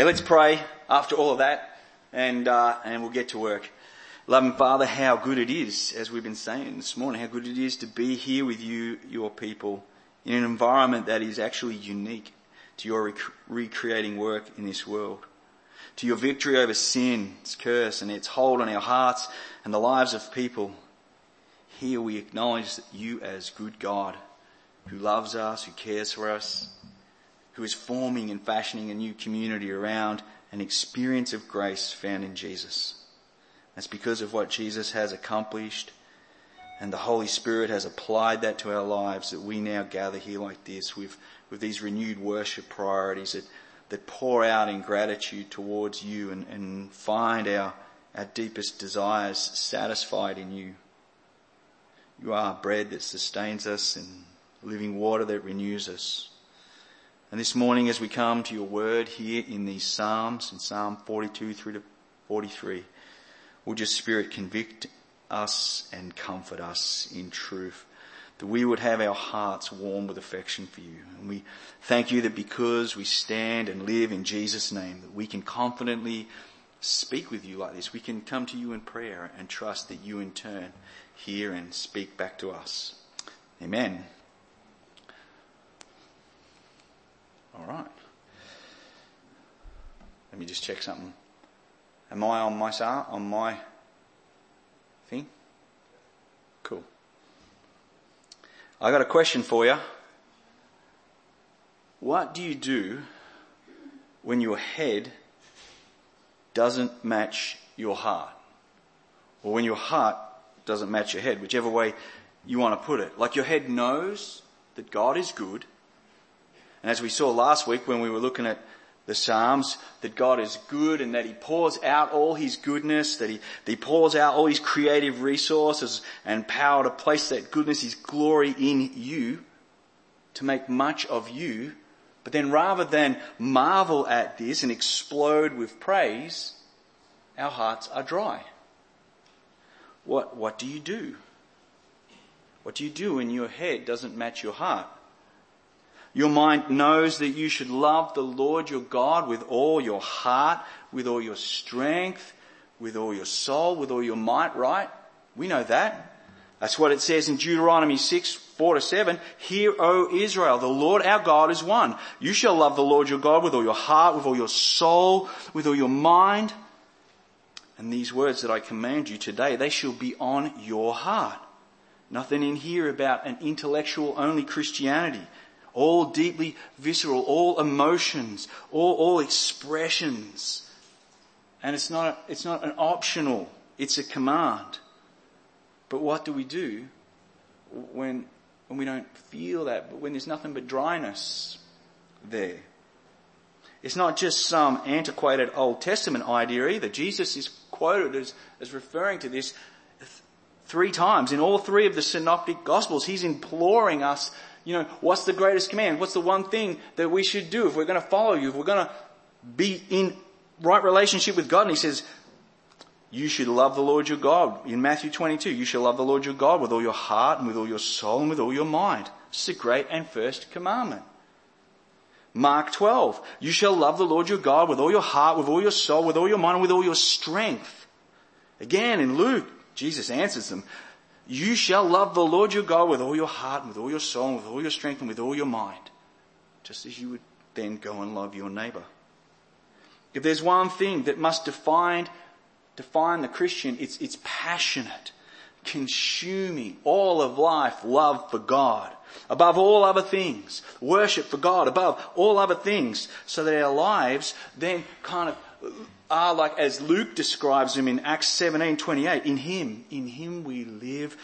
Hey, let's pray after all of that and, uh, and we'll get to work. Loving Father, how good it is, as we've been saying this morning, how good it is to be here with you, your people, in an environment that is actually unique to your rec- recreating work in this world. To your victory over sin, its curse and its hold on our hearts and the lives of people. Here we acknowledge you as good God who loves us, who cares for us, who is forming and fashioning a new community around an experience of grace found in Jesus. That's because of what Jesus has accomplished and the Holy Spirit has applied that to our lives that we now gather here like this with, with these renewed worship priorities that, that pour out in gratitude towards you and, and find our, our deepest desires satisfied in you. You are bread that sustains us and living water that renews us. And this morning as we come to your word here in these Psalms, in Psalm 42 through to 43, will your spirit convict us and comfort us in truth, that we would have our hearts warm with affection for you. And we thank you that because we stand and live in Jesus' name, that we can confidently speak with you like this. We can come to you in prayer and trust that you in turn hear and speak back to us. Amen. All right. Let me just check something. Am I on my on my thing? Cool. I got a question for you. What do you do when your head doesn't match your heart? Or when your heart doesn't match your head, whichever way you want to put it. Like your head knows that God is good, and as we saw last week when we were looking at the Psalms, that God is good and that He pours out all His goodness, that He, that he pours out all His creative resources and power to place that goodness, His glory in you, to make much of you. But then rather than marvel at this and explode with praise, our hearts are dry. What, what do you do? What do you do when your head doesn't match your heart? Your mind knows that you should love the Lord your God with all your heart, with all your strength, with all your soul, with all your might, right? We know that. That's what it says in Deuteronomy 6, 4 to 7. Hear, O Israel, the Lord our God is one. You shall love the Lord your God with all your heart, with all your soul, with all your mind. And these words that I command you today, they shall be on your heart. Nothing in here about an intellectual only Christianity all deeply visceral, all emotions, all, all expressions. And it's not, it's not an optional, it's a command. But what do we do when, when we don't feel that, but when there's nothing but dryness there? It's not just some antiquated Old Testament idea either. Jesus is quoted as, as referring to this three times in all three of the synoptic gospels. He's imploring us you know, what's the greatest command? What's the one thing that we should do if we're going to follow you, if we're going to be in right relationship with God? And he says, you should love the Lord your God. In Matthew 22, you shall love the Lord your God with all your heart and with all your soul and with all your mind. It's the great and first commandment. Mark 12, you shall love the Lord your God with all your heart, with all your soul, with all your mind, and with all your strength. Again, in Luke, Jesus answers them, you shall love the Lord your God with all your heart, and with all your soul, and with all your strength, and with all your mind. Just as you would then go and love your neighbor. If there's one thing that must define, define the Christian, it's, it's passionate, consuming, all of life love for God. Above all other things. Worship for God above all other things. So that our lives then kind of are like as Luke describes them in Acts 17, 28. In Him, in Him we live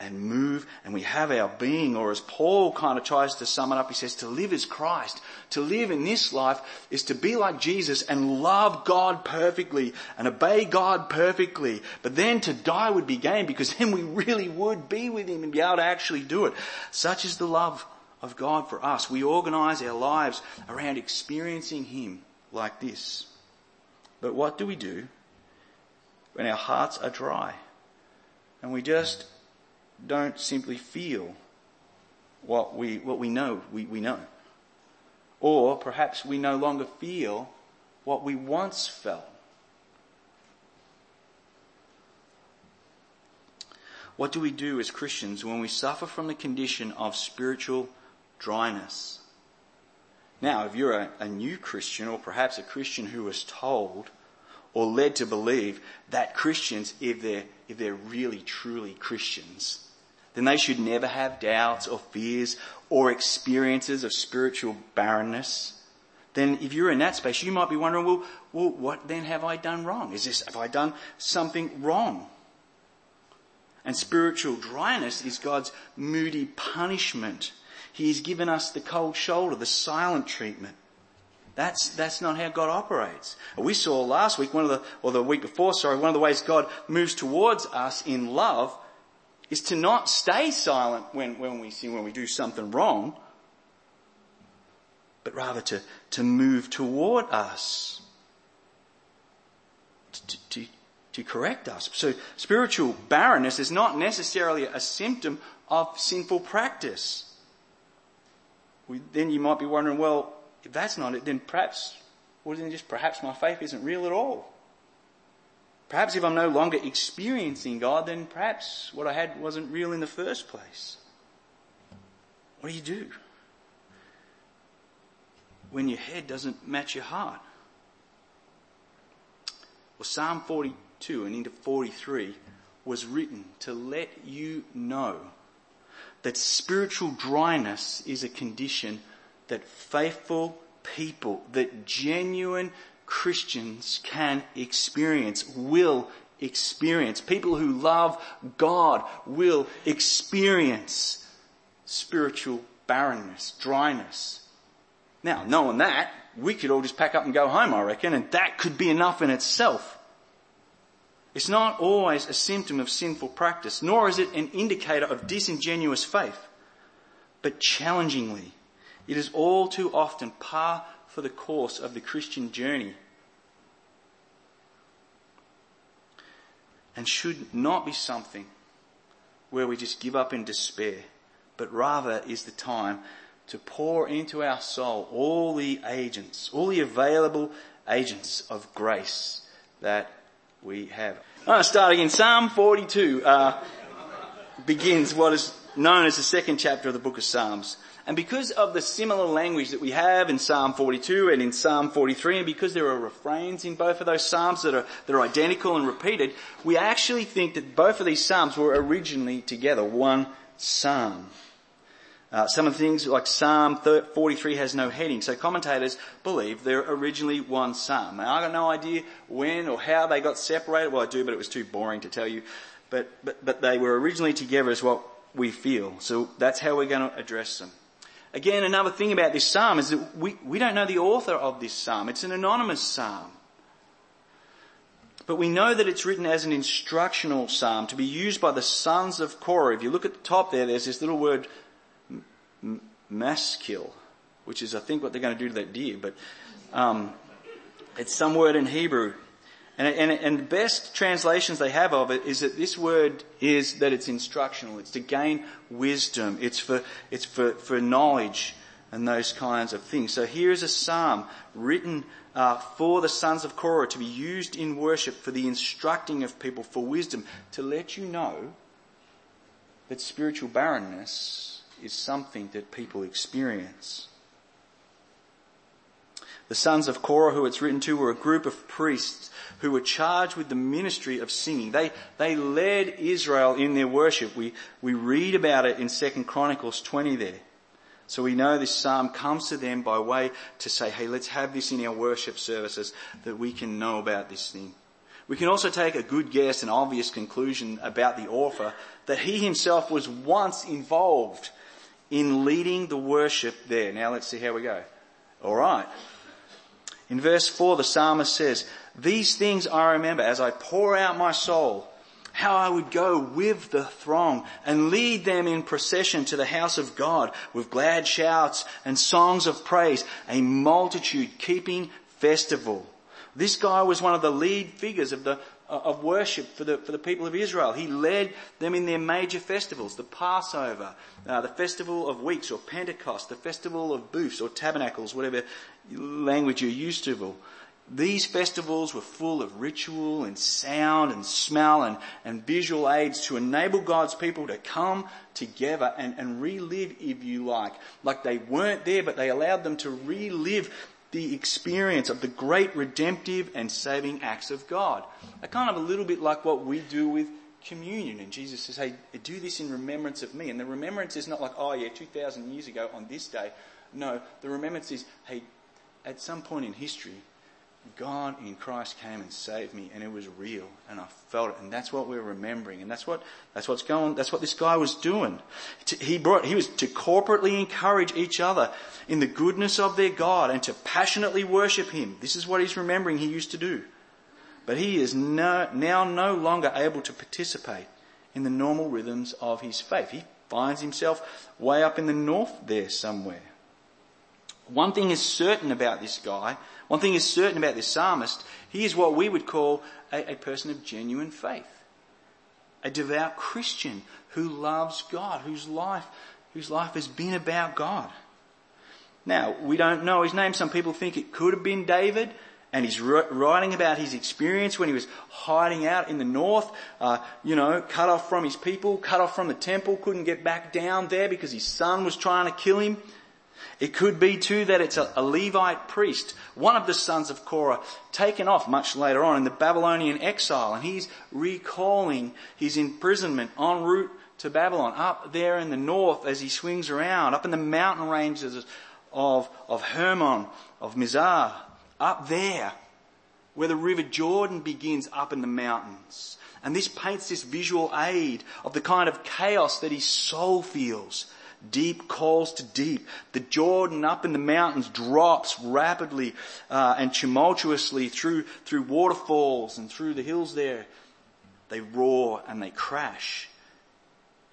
and move and we have our being, or as Paul kind of tries to sum it up, he says, to live is Christ. To live in this life is to be like Jesus and love God perfectly and obey God perfectly. But then to die would be gain because then we really would be with Him and be able to actually do it. Such is the love of God for us. We organize our lives around experiencing Him like this. But what do we do when our hearts are dry and we just don't simply feel what we, what we know we, we know? Or perhaps we no longer feel what we once felt. What do we do as Christians when we suffer from the condition of spiritual dryness? Now, if you're a, a, new Christian or perhaps a Christian who was told or led to believe that Christians, if they're, if they're really truly Christians, then they should never have doubts or fears or experiences of spiritual barrenness. Then if you're in that space, you might be wondering, well, well, what then have I done wrong? Is this, have I done something wrong? And spiritual dryness is God's moody punishment. He's given us the cold shoulder, the silent treatment. That's, that's not how God operates. We saw last week, one of the, or the week before, sorry, one of the ways God moves towards us in love is to not stay silent when, when we sin, when we do something wrong, but rather to, to move toward us. To, to, to correct us. So spiritual barrenness is not necessarily a symptom of sinful practice. We, then you might be wondering, well, if that's not it, then perhaps, well then just perhaps my faith isn't real at all. Perhaps if I'm no longer experiencing God, then perhaps what I had wasn't real in the first place. What do you do? When your head doesn't match your heart. Well, Psalm 42 and into 43 was written to let you know that spiritual dryness is a condition that faithful people, that genuine Christians can experience, will experience. People who love God will experience spiritual barrenness, dryness. Now, knowing that, we could all just pack up and go home, I reckon, and that could be enough in itself. It's not always a symptom of sinful practice, nor is it an indicator of disingenuous faith. But challengingly, it is all too often par for the course of the Christian journey. And should not be something where we just give up in despair, but rather is the time to pour into our soul all the agents, all the available agents of grace that we have. I'm start again. Psalm 42 uh, begins what is known as the second chapter of the book of Psalms. And because of the similar language that we have in Psalm 42 and in Psalm 43, and because there are refrains in both of those Psalms that are, that are identical and repeated, we actually think that both of these Psalms were originally together, one Psalm. Uh, some of the things like Psalm 43 has no heading, so commentators believe they're originally one psalm. Now, I got no idea when or how they got separated. Well, I do, but it was too boring to tell you. But, but, but they were originally together is what we feel. So that's how we're going to address them. Again, another thing about this psalm is that we, we don't know the author of this psalm. It's an anonymous psalm. But we know that it's written as an instructional psalm to be used by the sons of Korah. If you look at the top there, there's this little word maskil, which is I think what they're going to do to that deer, but um, it's some word in Hebrew. And, and, and the best translations they have of it is that this word is that it's instructional. It's to gain wisdom. It's for, it's for, for knowledge and those kinds of things. So here is a psalm written uh, for the sons of Korah to be used in worship for the instructing of people for wisdom to let you know that spiritual barrenness is something that people experience. The sons of Korah who it's written to were a group of priests who were charged with the ministry of singing. They, they led Israel in their worship. We, we read about it in 2 Chronicles 20 there. So we know this psalm comes to them by way to say, hey, let's have this in our worship services that we can know about this thing. We can also take a good guess and obvious conclusion about the author that he himself was once involved in leading the worship there. Now let's see how we go. Alright. In verse 4 the psalmist says, These things I remember as I pour out my soul, how I would go with the throng and lead them in procession to the house of God with glad shouts and songs of praise, a multitude keeping festival. This guy was one of the lead figures of the, of worship for the, for the people of Israel. He led them in their major festivals, the Passover, uh, the Festival of Weeks or Pentecost, the Festival of Booths or Tabernacles, whatever language you're used to. These festivals were full of ritual and sound and smell and, and visual aids to enable God's people to come together and, and relive, if you like. Like they weren't there, but they allowed them to relive the experience of the great redemptive and saving acts of God. A kind of a little bit like what we do with communion. And Jesus says, hey, do this in remembrance of me. And the remembrance is not like, oh yeah, 2,000 years ago on this day. No, the remembrance is, hey, at some point in history, God in Christ came and saved me and it was real and I felt it and that's what we're remembering and that's what, that's what's going, that's what this guy was doing. He brought, he was to corporately encourage each other in the goodness of their God and to passionately worship Him. This is what he's remembering he used to do. But he is no, now no longer able to participate in the normal rhythms of his faith. He finds himself way up in the north there somewhere. One thing is certain about this guy, one thing is certain about this psalmist, he is what we would call a, a person of genuine faith. A devout Christian who loves God, whose life, whose life has been about God. Now, we don't know his name. Some people think it could have been David and he's writing about his experience when he was hiding out in the north, uh, you know, cut off from his people, cut off from the temple, couldn't get back down there because his son was trying to kill him. It could be too that it's a, a Levite priest, one of the sons of Korah, taken off much later on in the Babylonian exile, and he's recalling his imprisonment en route to Babylon, up there in the north as he swings around, up in the mountain ranges of, of Hermon, of Mizar, up there, where the river Jordan begins up in the mountains. And this paints this visual aid of the kind of chaos that his soul feels. Deep calls to deep. The Jordan up in the mountains drops rapidly uh, and tumultuously through through waterfalls and through the hills there. They roar and they crash.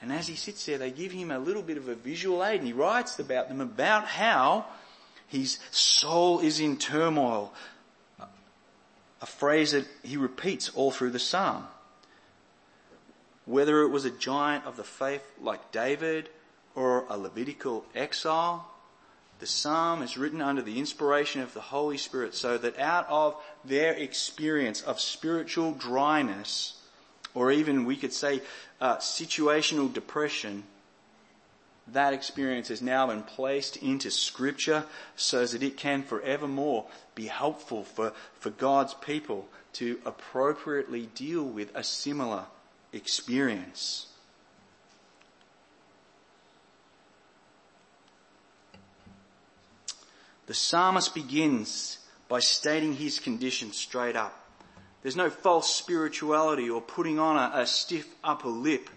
And as he sits there, they give him a little bit of a visual aid, and he writes about them about how his soul is in turmoil. A phrase that he repeats all through the psalm. Whether it was a giant of the faith like David or a Levitical exile, the psalm is written under the inspiration of the Holy Spirit so that out of their experience of spiritual dryness, or even we could say uh, situational depression, that experience has now been placed into scripture so that it can forevermore be helpful for, for God's people to appropriately deal with a similar experience. The psalmist begins by stating his condition straight up. There's no false spirituality or putting on a, a stiff upper lip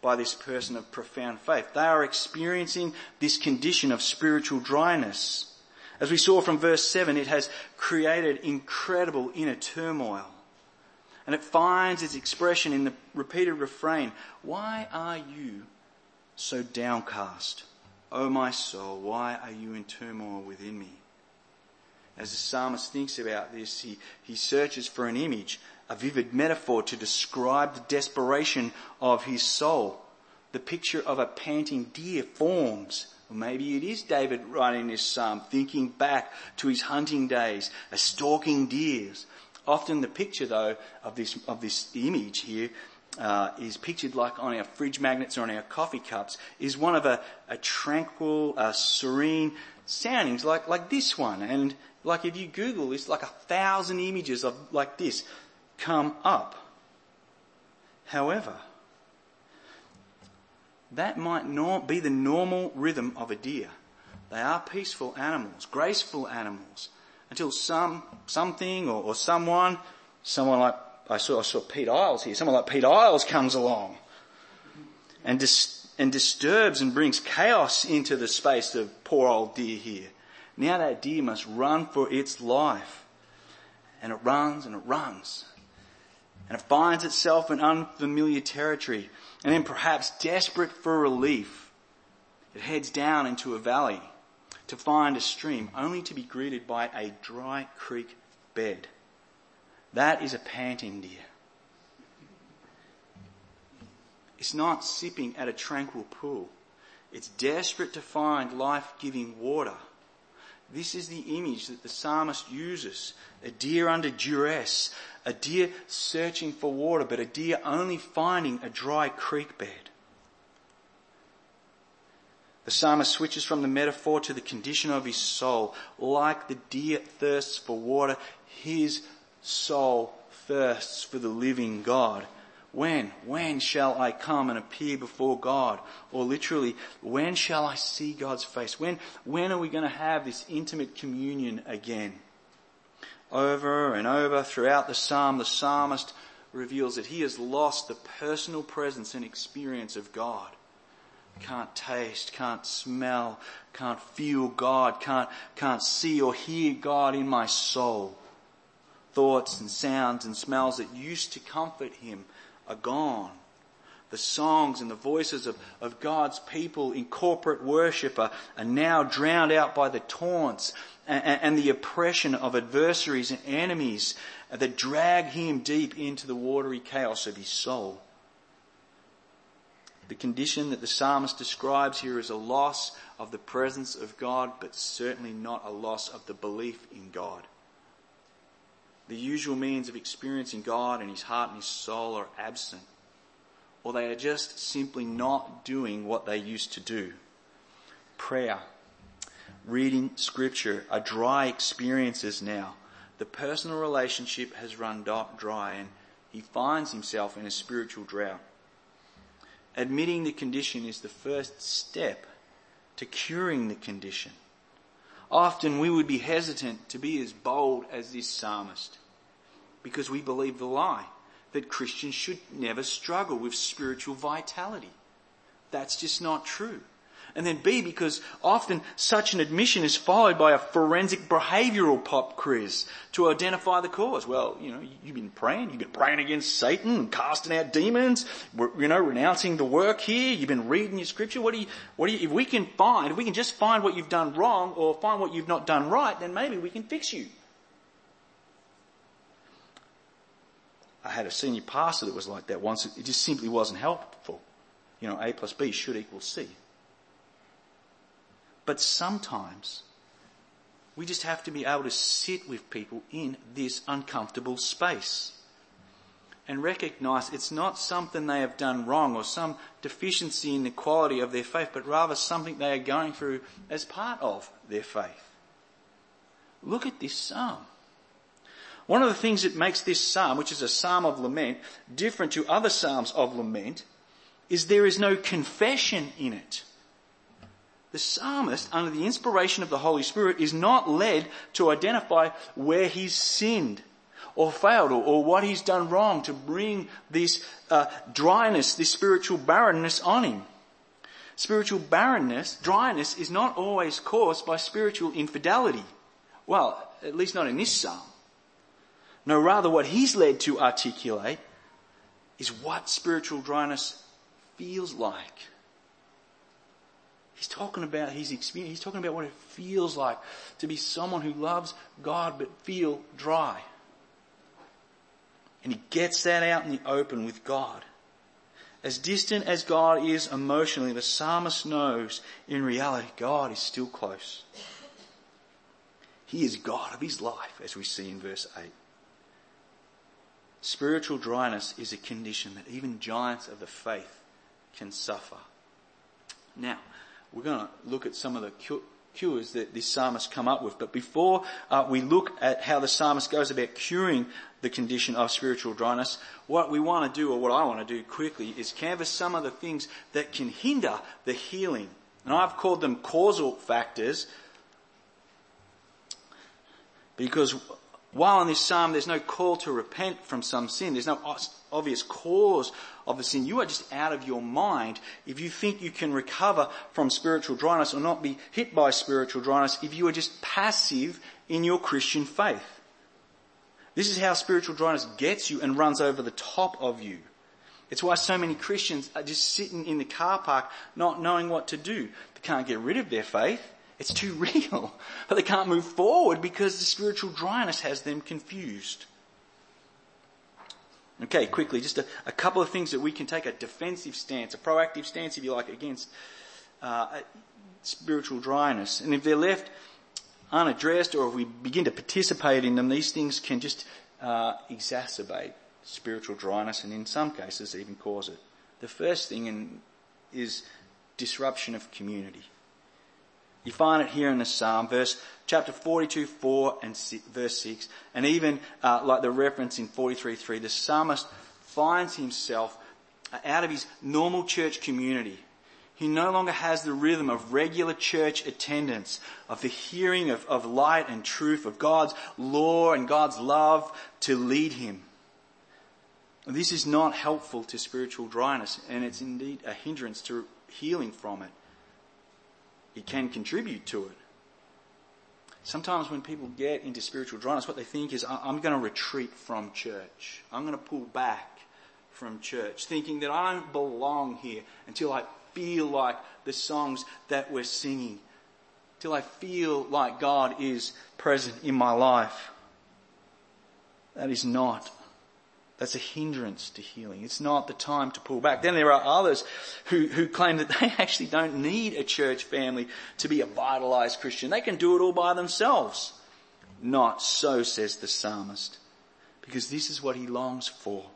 by this person of profound faith. They are experiencing this condition of spiritual dryness. As we saw from verse 7, it has created incredible inner turmoil. And it finds its expression in the repeated refrain, Why are you so downcast? O oh my soul, why are you in turmoil within me? As the psalmist thinks about this, he, he searches for an image a vivid metaphor to describe the desperation of his soul. The picture of a panting deer forms. Or maybe it is David writing this psalm, thinking back to his hunting days, as stalking deers. Often the picture though of this, of this image here uh, is pictured like on our fridge magnets or on our coffee cups is one of a, a tranquil, uh, serene soundings like, like this one. And like if you Google this, like a thousand images of like this come up. However, that might not be the normal rhythm of a deer. They are peaceful animals, graceful animals, until some, something or, or someone, someone like, I saw, I saw Pete Iles here, someone like Pete Iles comes along and, dis, and disturbs and brings chaos into the space of poor old deer here. Now that deer must run for its life. And it runs and it runs and it finds itself in unfamiliar territory. And then perhaps desperate for relief, it heads down into a valley to find a stream only to be greeted by a dry creek bed. That is a panting deer. It's not sipping at a tranquil pool. It's desperate to find life-giving water. This is the image that the psalmist uses. A deer under duress, a deer searching for water, but a deer only finding a dry creek bed. The psalmist switches from the metaphor to the condition of his soul. Like the deer thirsts for water, his soul thirsts for the living God. When? When shall I come and appear before God? Or literally, when shall I see God's face? When, when are we going to have this intimate communion again? Over and over throughout the psalm, the psalmist reveals that he has lost the personal presence and experience of God. Can't taste, can't smell, can't feel God, can't, can't see or hear God in my soul. Thoughts and sounds and smells that used to comfort him are gone. The songs and the voices of, of God's people in corporate worship are, are now drowned out by the taunts and, and the oppression of adversaries and enemies that drag him deep into the watery chaos of his soul. The condition that the psalmist describes here is a loss of the presence of God, but certainly not a loss of the belief in God. The usual means of experiencing God and his heart and his soul are absent, or they are just simply not doing what they used to do. Prayer, reading scripture are dry experiences now. The personal relationship has run dry and he finds himself in a spiritual drought. Admitting the condition is the first step to curing the condition. Often we would be hesitant to be as bold as this psalmist because we believe the lie that Christians should never struggle with spiritual vitality. That's just not true. And then B, because often such an admission is followed by a forensic behavioral pop quiz to identify the cause. Well, you know, you've been praying, you've been praying against Satan, casting out demons, you know, renouncing the work here, you've been reading your scripture. What do you, what do you, if we can find, if we can just find what you've done wrong or find what you've not done right, then maybe we can fix you. I had a senior pastor that was like that once. It just simply wasn't helpful. You know, A plus B should equal C. But sometimes we just have to be able to sit with people in this uncomfortable space and recognize it's not something they have done wrong or some deficiency in the quality of their faith, but rather something they are going through as part of their faith. Look at this psalm. One of the things that makes this psalm, which is a psalm of lament, different to other psalms of lament, is there is no confession in it. The psalmist, under the inspiration of the Holy Spirit, is not led to identify where he's sinned or failed or, or what he's done wrong to bring this uh, dryness, this spiritual barrenness on him. Spiritual barrenness, dryness, is not always caused by spiritual infidelity. Well, at least not in this psalm. No, rather what he's led to articulate is what spiritual dryness feels like. He's talking about his experience. He's talking about what it feels like to be someone who loves God but feel dry. And he gets that out in the open with God. As distant as God is emotionally, the psalmist knows in reality God is still close. He is God of his life, as we see in verse 8. Spiritual dryness is a condition that even giants of the faith can suffer. Now, we're going to look at some of the cures that this psalmist come up with. But before uh, we look at how the psalmist goes about curing the condition of spiritual dryness, what we want to do, or what I want to do quickly, is canvass some of the things that can hinder the healing. And I've called them causal factors because while in this psalm there's no call to repent from some sin, there's no obvious cause of the sin, you are just out of your mind if you think you can recover from spiritual dryness or not be hit by spiritual dryness if you are just passive in your Christian faith. This is how spiritual dryness gets you and runs over the top of you. It's why so many Christians are just sitting in the car park not knowing what to do. They can't get rid of their faith. It's too real. But they can't move forward because the spiritual dryness has them confused. Okay, quickly, just a, a, couple of things that we can take a defensive stance, a proactive stance, if you like, against uh, spiritual dryness. And if they're left unaddressed or if we begin to participate in them, these things can just uh, exacerbate spiritual dryness and in some cases even cause it. The first thing in, is disruption of community. You find it here in the Psalm, verse chapter 42, 4 and six, verse 6, and even uh, like the reference in 43, 3, the psalmist finds himself out of his normal church community. He no longer has the rhythm of regular church attendance, of the hearing of, of light and truth, of God's law and God's love to lead him. This is not helpful to spiritual dryness, and it's indeed a hindrance to healing from it. It can contribute to it. Sometimes when people get into spiritual dryness, what they think is, I'm going to retreat from church. I'm going to pull back from church, thinking that I don't belong here until I feel like the songs that we're singing, till I feel like God is present in my life. That is not that's a hindrance to healing. It's not the time to pull back. Then there are others who, who claim that they actually don't need a church family to be a vitalized Christian. They can do it all by themselves. Not so, says the psalmist, because this is what he longs for.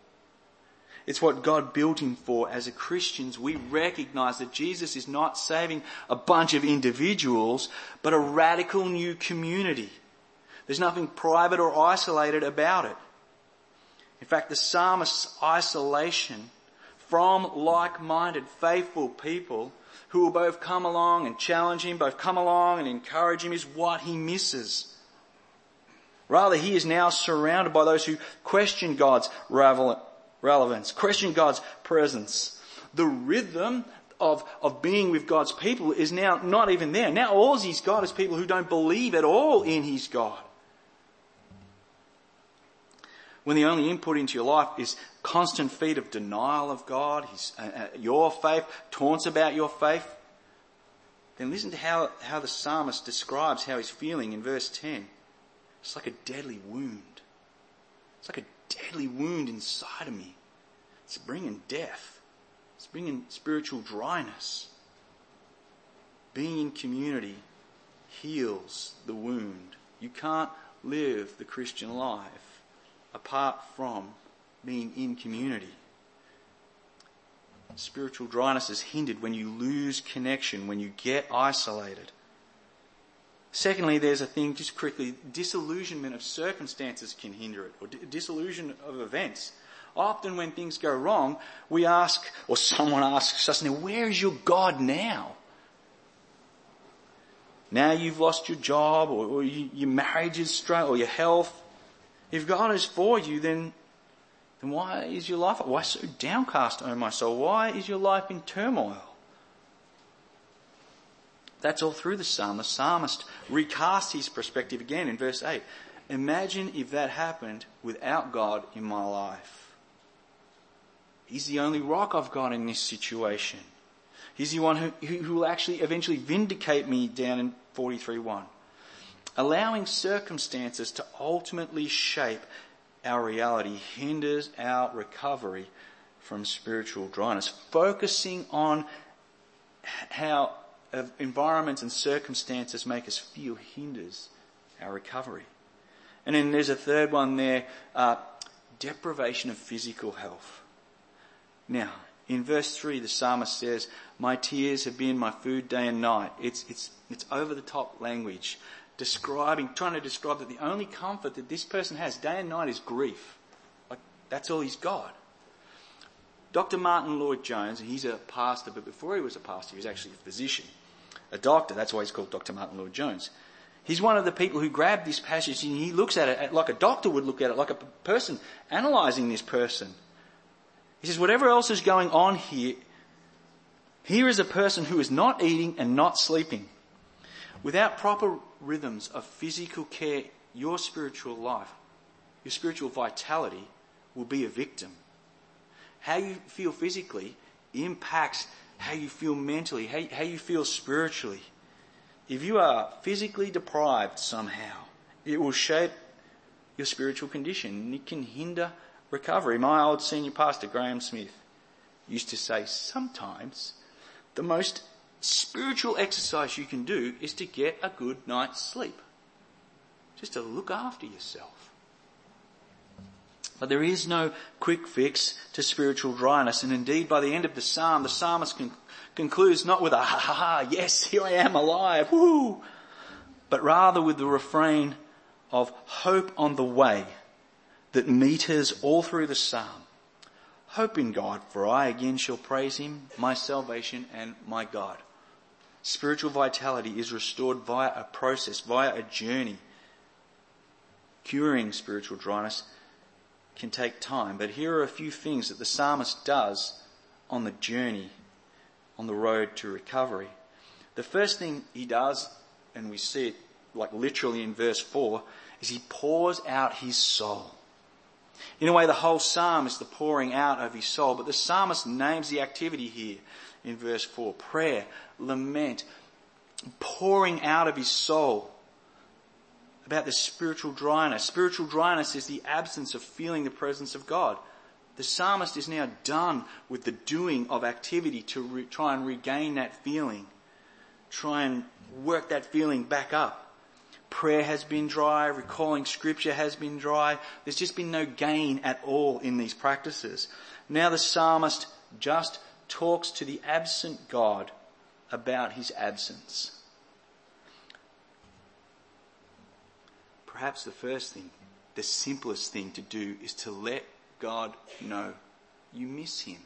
It's what God built him for. As a Christians, we recognize that Jesus is not saving a bunch of individuals, but a radical new community. There's nothing private or isolated about it. In fact, the psalmist's isolation from like-minded, faithful people who will both come along and challenge him, both come along and encourage him is what he misses. Rather, he is now surrounded by those who question God's relevance, question God's presence. The rhythm of, of being with God's people is now not even there. Now all he's got is people who don't believe at all in his God when the only input into your life is constant feed of denial of God, his, uh, uh, your faith, taunts about your faith, then listen to how, how the psalmist describes how he's feeling in verse 10. It's like a deadly wound. It's like a deadly wound inside of me. It's bringing death. It's bringing spiritual dryness. Being in community heals the wound. You can't live the Christian life apart from being in community. Spiritual dryness is hindered when you lose connection, when you get isolated. Secondly, there's a thing, just quickly, disillusionment of circumstances can hinder it, or disillusion of events. Often when things go wrong, we ask, or someone asks us, now where is your God now? Now you've lost your job, or, or you, your marriage is struggling, or your health, if God is for you, then, then why is your life, why so downcast, O my soul? Why is your life in turmoil? That's all through the psalm. The psalmist recasts his perspective again in verse 8. Imagine if that happened without God in my life. He's the only rock I've got in this situation. He's the one who, who will actually eventually vindicate me down in 43.1 allowing circumstances to ultimately shape our reality hinders our recovery from spiritual dryness. Focusing on how environments and circumstances make us feel hinders our recovery. And then there's a third one there, uh, deprivation of physical health. Now, in verse 3, the psalmist says, My tears have been my food day and night. It's, it's, it's over the top language describing, trying to describe that the only comfort that this person has day and night is grief. Like, that's all he's got. Dr. Martyn Lloyd-Jones, and he's a pastor, but before he was a pastor, he was actually a physician, a doctor. That's why he's called Dr. Martyn Lloyd-Jones. He's one of the people who grabbed this passage and he looks at it like a doctor would look at it, like a person analysing this person. He says, whatever else is going on here, here is a person who is not eating and not sleeping. Without proper rhythms of physical care, your spiritual life, your spiritual vitality will be a victim. How you feel physically impacts how you feel mentally, how, you feel spiritually. If you are physically deprived somehow, it will shape your spiritual condition and it can hinder recovery. My old senior pastor, Graham Smith, used to say sometimes the most spiritual exercise you can do is to get a good night's sleep. just to look after yourself. But there is no quick fix to spiritual dryness. And indeed, by the end of the psalm, the psalmist con- concludes not with a ha ha ha, yes, here I am alive, woo, but rather with the refrain of hope on the way that meters all through the psalm. Hope in God, for I again shall praise him, my salvation and my God. Spiritual vitality is restored via a process, via a journey. Curing spiritual dryness can take time, but here are a few things that the psalmist does on the journey, on the road to recovery. The first thing he does, and we see it like literally in verse 4, is he pours out his soul. In a way, the whole psalm is the pouring out of his soul, but the psalmist names the activity here in verse 4. Prayer, lament, pouring out of his soul about the spiritual dryness. Spiritual dryness is the absence of feeling the presence of God. The psalmist is now done with the doing of activity to re- try and regain that feeling, try and work that feeling back up. Prayer has been dry, recalling scripture has been dry. There's just been no gain at all in these practices. Now the psalmist just talks to the absent God about his absence. Perhaps the first thing, the simplest thing to do is to let God know you miss him.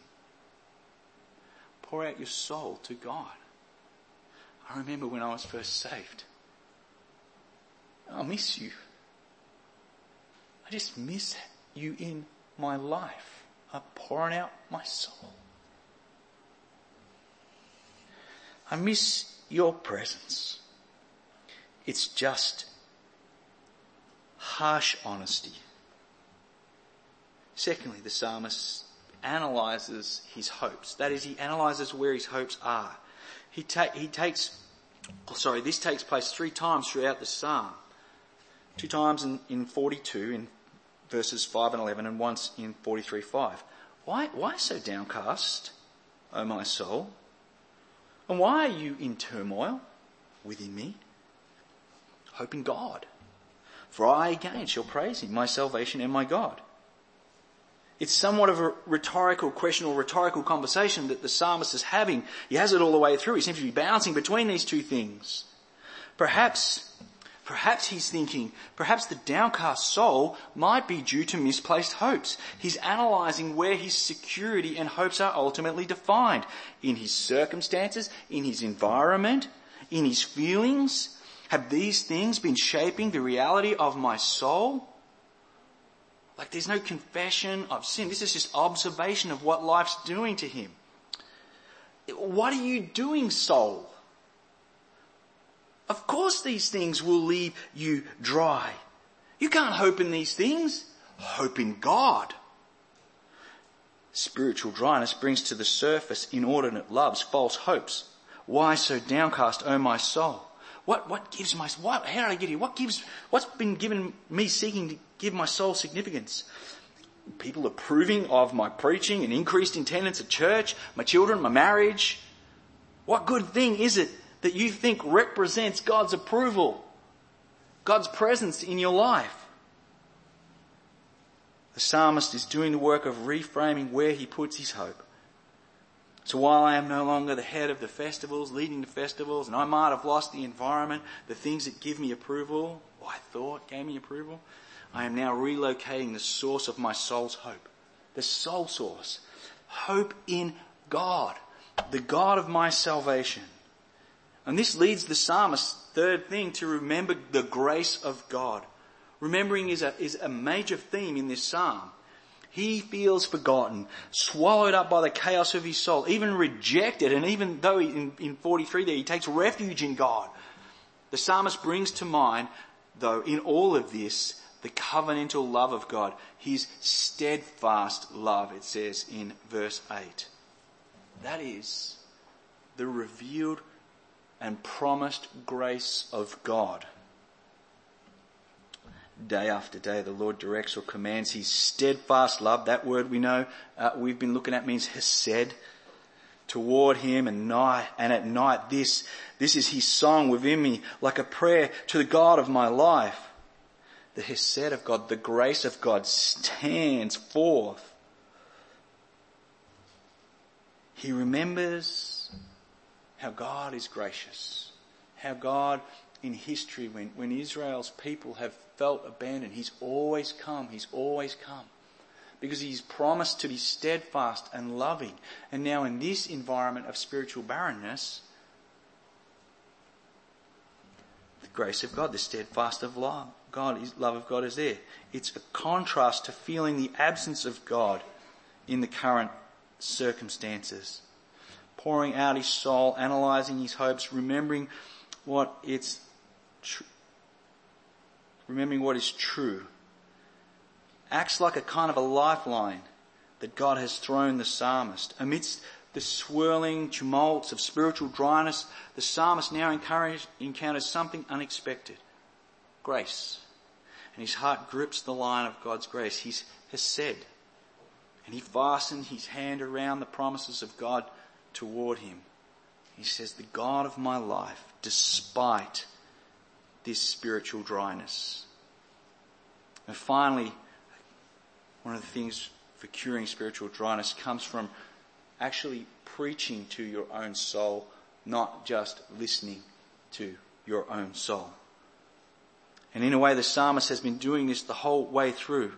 Pour out your soul to God. I remember when I was first saved. I miss you. I just miss you in my life. I'm pouring out my soul. I miss your presence. It's just harsh honesty. Secondly, the psalmist analyzes his hopes. That is, he analyzes where his hopes are. He, ta- he takes, oh, sorry, this takes place three times throughout the psalm. Two times in, in 42 in verses 5 and 11 and once in 43 5. Why, why so downcast, O my soul? And why are you in turmoil within me? Hope in God. For I again shall praise him, my salvation and my God. It's somewhat of a rhetorical question or rhetorical conversation that the psalmist is having. He has it all the way through. He seems to be bouncing between these two things. Perhaps Perhaps he's thinking, perhaps the downcast soul might be due to misplaced hopes. He's analysing where his security and hopes are ultimately defined. In his circumstances, in his environment, in his feelings. Have these things been shaping the reality of my soul? Like there's no confession of sin. This is just observation of what life's doing to him. What are you doing, soul? Of course these things will leave you dry. You can't hope in these things. Hope in God. Spiritual dryness brings to the surface inordinate loves, false hopes. Why so downcast, O my soul? What, what gives my, how did I get here? What gives, what's been given me seeking to give my soul significance? People approving of my preaching and increased attendance at church, my children, my marriage. What good thing is it that you think represents God's approval, God's presence in your life. The psalmist is doing the work of reframing where he puts his hope. So while I am no longer the head of the festivals, leading the festivals, and I might have lost the environment, the things that give me approval, or I thought gave me approval, I am now relocating the source of my soul's hope. The soul source. Hope in God. The God of my salvation. And this leads the psalmist, third thing, to remember the grace of God. Remembering is a, is a major theme in this psalm. He feels forgotten, swallowed up by the chaos of his soul, even rejected, and even though he, in, in 43 there he takes refuge in God. The psalmist brings to mind, though, in all of this, the covenantal love of God, his steadfast love, it says in verse 8. That is the revealed and promised grace of God. Day after day, the Lord directs or commands His steadfast love. That word we know uh, we've been looking at means hesed toward Him and night and at night. This this is His song within me, like a prayer to the God of my life. the Hesed of God, the grace of God stands forth. He remembers how God is gracious, how God in history, when, when Israel's people have felt abandoned, He's always come, He's always come. Because He's promised to be steadfast and loving. And now in this environment of spiritual barrenness, the grace of God, the steadfast of love, God, love of God is there. It's a contrast to feeling the absence of God in the current circumstances. Pouring out his soul, analyzing his hopes, remembering what it's tr- remembering what is true. Acts like a kind of a lifeline that God has thrown the psalmist. Amidst the swirling tumults of spiritual dryness, the psalmist now encounters something unexpected. Grace and his heart grips the line of God's grace. He has said, and he fastened his hand around the promises of God toward him. He says, the God of my life, despite this spiritual dryness. And finally, one of the things for curing spiritual dryness comes from actually preaching to your own soul, not just listening to your own soul. And in a way, the psalmist has been doing this the whole way through.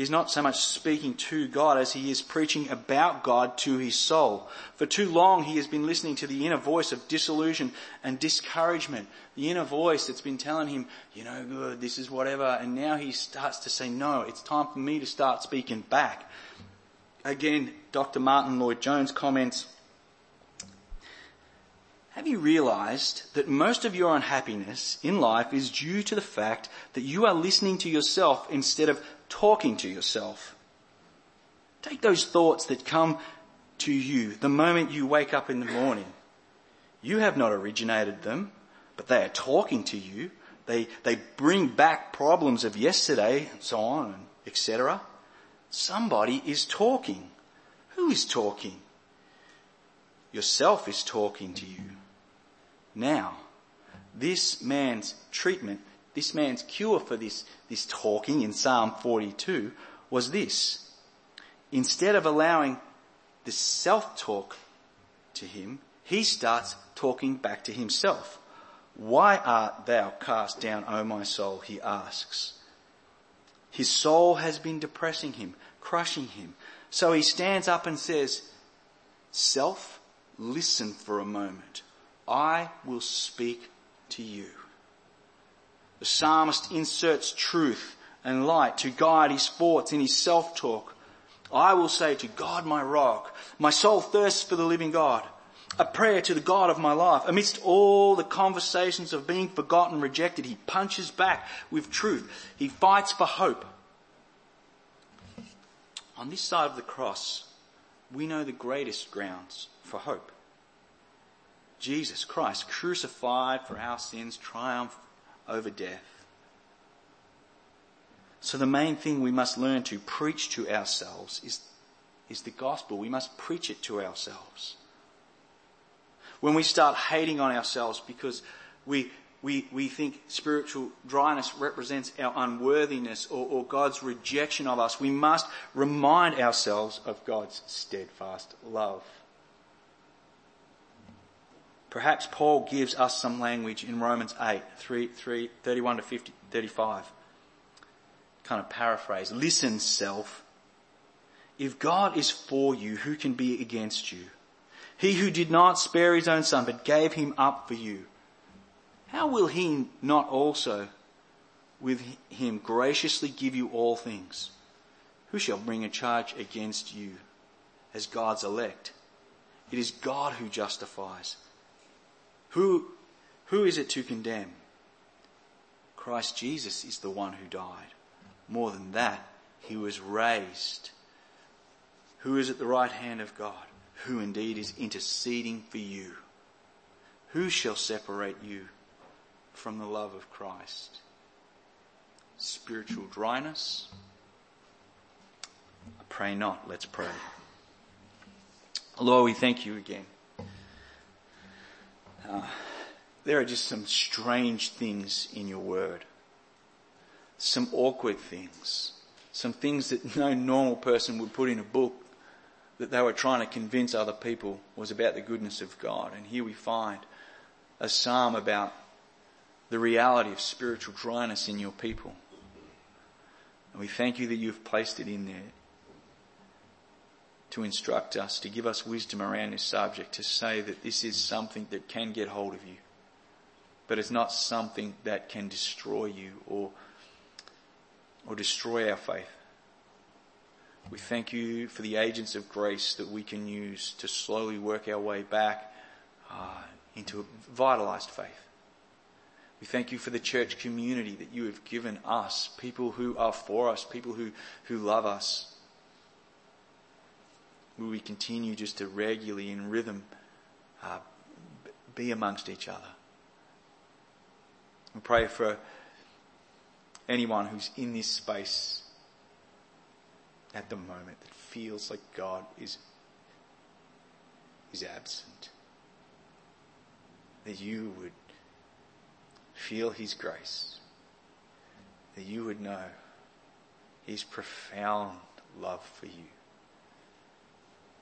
He's not so much speaking to God as he is preaching about God to his soul. For too long he has been listening to the inner voice of disillusion and discouragement. The inner voice that's been telling him, you know, good, this is whatever. And now he starts to say, no, it's time for me to start speaking back. Again, Dr. Martyn Lloyd-Jones comments, have you realized that most of your unhappiness in life is due to the fact that you are listening to yourself instead of talking to yourself? Take those thoughts that come to you the moment you wake up in the morning. You have not originated them, but they are talking to you. They, they bring back problems of yesterday and so on, etc. Somebody is talking. Who is talking? Yourself is talking to you. Now, this man's treatment, this man's cure for this, this talking in Psalm 42 was this. Instead of allowing the self-talk to him, he starts talking back to himself. Why art thou cast down, O my soul? He asks. His soul has been depressing him, crushing him. So he stands up and says, self, listen for a moment. I will speak to you. The psalmist inserts truth and light to guide his thoughts in his self-talk. I will say to God my rock, my soul thirsts for the living God. A prayer to the God of my life. Amidst all the conversations of being forgotten, rejected, he punches back with truth. He fights for hope. On this side of the cross, we know the greatest grounds for hope. Jesus Christ crucified for our sins, triumphed over death. So the main thing we must learn to preach to ourselves is, is the gospel. We must preach it to ourselves. When we start hating on ourselves because we, we, we think spiritual dryness represents our unworthiness or, or God's rejection of us, we must remind ourselves of God's steadfast love. Perhaps Paul gives us some language in Romans 8, 3, 3, 31 to 50, 35. Kind of paraphrase. Listen, self. If God is for you, who can be against you? He who did not spare his own son, but gave him up for you. How will he not also with him graciously give you all things? Who shall bring a charge against you as God's elect? It is God who justifies. Who, who is it to condemn? Christ Jesus is the one who died. More than that, he was raised. Who is at the right hand of God? Who indeed is interceding for you? Who shall separate you from the love of Christ? Spiritual dryness? I pray not. Let's pray. Lord, we thank you again. Uh, there are just some strange things in your word. some awkward things, some things that no normal person would put in a book that they were trying to convince other people was about the goodness of God. And here we find a psalm about the reality of spiritual dryness in your people. And we thank you that you've placed it in there to instruct us, to give us wisdom around this subject, to say that this is something that can get hold of you, but it's not something that can destroy you or, or destroy our faith. We thank you for the agents of grace that we can use to slowly work our way back uh, into a vitalized faith. We thank you for the church community that you have given us, people who are for us, people who, who love us. Will we continue just to regularly in rhythm uh, be amongst each other? We pray for anyone who's in this space at the moment that feels like God is, is absent. That you would feel His grace. That you would know His profound love for you.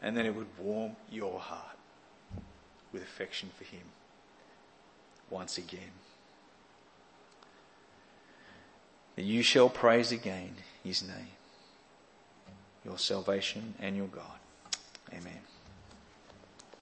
And then it would warm your heart with affection for Him once again. That you shall praise again His name, your salvation and your God. Amen.